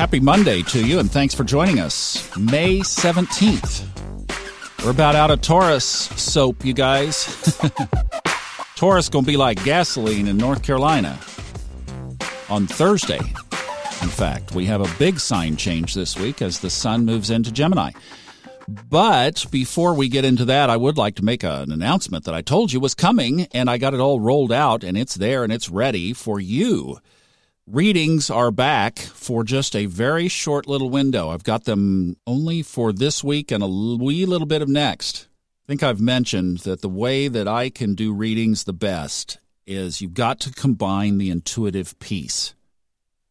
Happy Monday to you, and thanks for joining us. May 17th. We're about out of Taurus soap, you guys. Taurus going to be like gasoline in North Carolina on Thursday. In fact, we have a big sign change this week as the sun moves into Gemini. But before we get into that, I would like to make an announcement that I told you was coming, and I got it all rolled out, and it's there and it's ready for you. Readings are back for just a very short little window. I've got them only for this week and a wee little bit of next. I think I've mentioned that the way that I can do readings the best is you've got to combine the intuitive piece.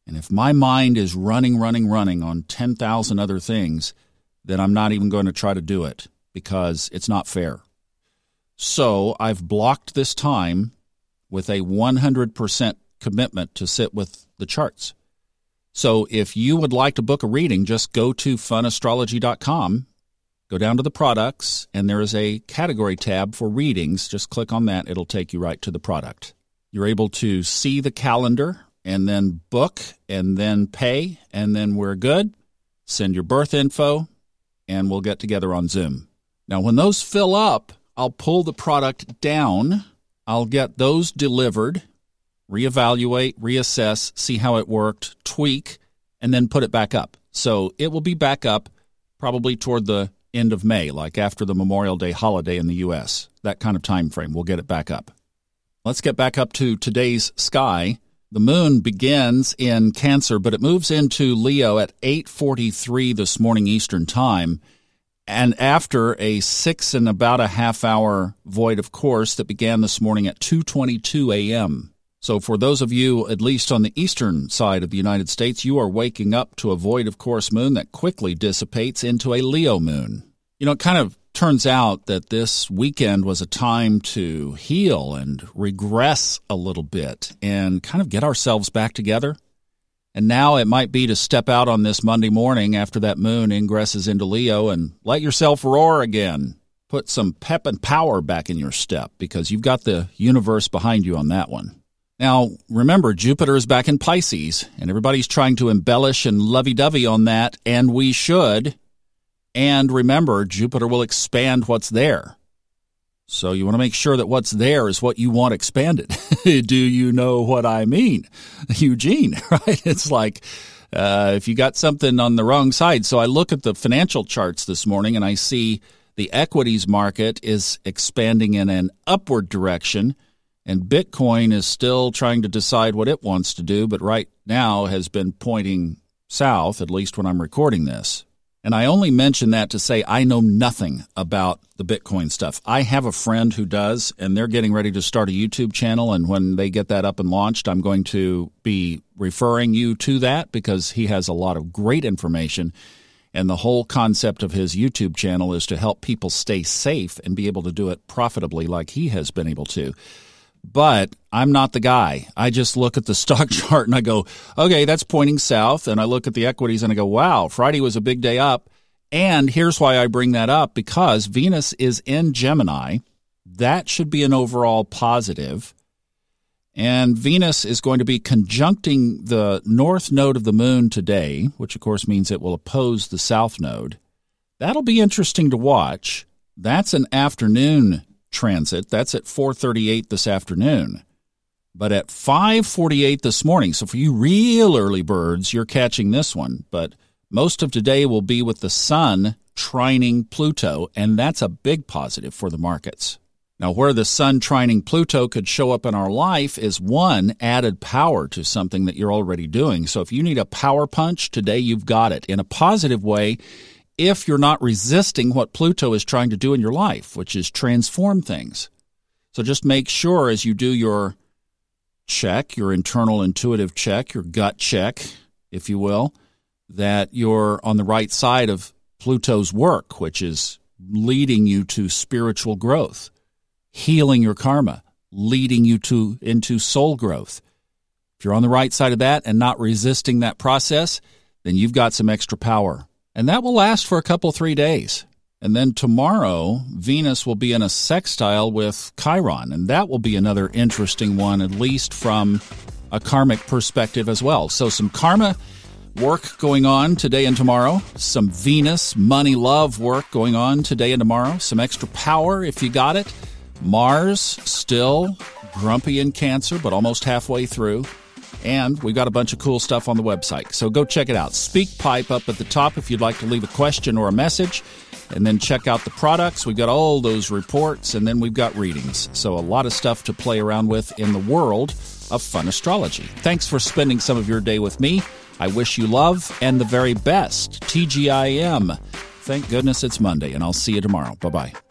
And if my mind is running, running, running on 10,000 other things, then I'm not even going to try to do it because it's not fair. So I've blocked this time with a 100% commitment to sit with the charts. So if you would like to book a reading, just go to funastrology.com, go down to the products, and there is a category tab for readings. Just click on that, it'll take you right to the product. You're able to see the calendar and then book and then pay, and then we're good. Send your birth info, and we'll get together on Zoom. Now, when those fill up, I'll pull the product down. I'll get those delivered reevaluate, reassess, see how it worked, tweak, and then put it back up. So it will be back up probably toward the end of May, like after the Memorial Day holiday in the US. That kind of time frame. We'll get it back up. Let's get back up to today's sky. The moon begins in Cancer, but it moves into Leo at 8:43 this morning Eastern Time. And after a six and about a half hour void of course that began this morning at 2:22 a.m. So, for those of you, at least on the eastern side of the United States, you are waking up to a void of course moon that quickly dissipates into a Leo moon. You know, it kind of turns out that this weekend was a time to heal and regress a little bit and kind of get ourselves back together. And now it might be to step out on this Monday morning after that moon ingresses into Leo and let yourself roar again. Put some pep and power back in your step because you've got the universe behind you on that one. Now, remember, Jupiter is back in Pisces, and everybody's trying to embellish and lovey dovey on that, and we should. And remember, Jupiter will expand what's there. So you want to make sure that what's there is what you want expanded. Do you know what I mean? Eugene, right? It's like uh, if you got something on the wrong side. So I look at the financial charts this morning and I see the equities market is expanding in an upward direction and Bitcoin is still trying to decide what it wants to do, but right now has been pointing south, at least when I'm recording this. And I only mention that to say I know nothing about the Bitcoin stuff. I have a friend who does, and they're getting ready to start a YouTube channel. And when they get that up and launched, I'm going to be referring you to that because he has a lot of great information. And the whole concept of his YouTube channel is to help people stay safe and be able to do it profitably like he has been able to. But I'm not the guy. I just look at the stock chart and I go, okay, that's pointing south. And I look at the equities and I go, wow, Friday was a big day up. And here's why I bring that up because Venus is in Gemini. That should be an overall positive. And Venus is going to be conjuncting the north node of the moon today, which of course means it will oppose the south node. That'll be interesting to watch. That's an afternoon transit. That's at 4:38 this afternoon. But at 5:48 this morning, so for you real early birds, you're catching this one, but most of today will be with the sun trining Pluto, and that's a big positive for the markets. Now, where the sun trining Pluto could show up in our life is one added power to something that you're already doing. So if you need a power punch today, you've got it in a positive way if you're not resisting what Pluto is trying to do in your life, which is transform things. So just make sure as you do your check, your internal intuitive check, your gut check, if you will, that you're on the right side of Pluto's work, which is leading you to spiritual growth, healing your karma, leading you to into soul growth. If you're on the right side of that and not resisting that process, then you've got some extra power. And that will last for a couple, three days. And then tomorrow, Venus will be in a sextile with Chiron. And that will be another interesting one, at least from a karmic perspective as well. So, some karma work going on today and tomorrow. Some Venus, money, love work going on today and tomorrow. Some extra power if you got it. Mars, still grumpy in Cancer, but almost halfway through. And we've got a bunch of cool stuff on the website. So go check it out. SpeakPipe up at the top if you'd like to leave a question or a message. And then check out the products. We've got all those reports, and then we've got readings. So a lot of stuff to play around with in the world of fun astrology. Thanks for spending some of your day with me. I wish you love and the very best. TGIM. Thank goodness it's Monday, and I'll see you tomorrow. Bye bye.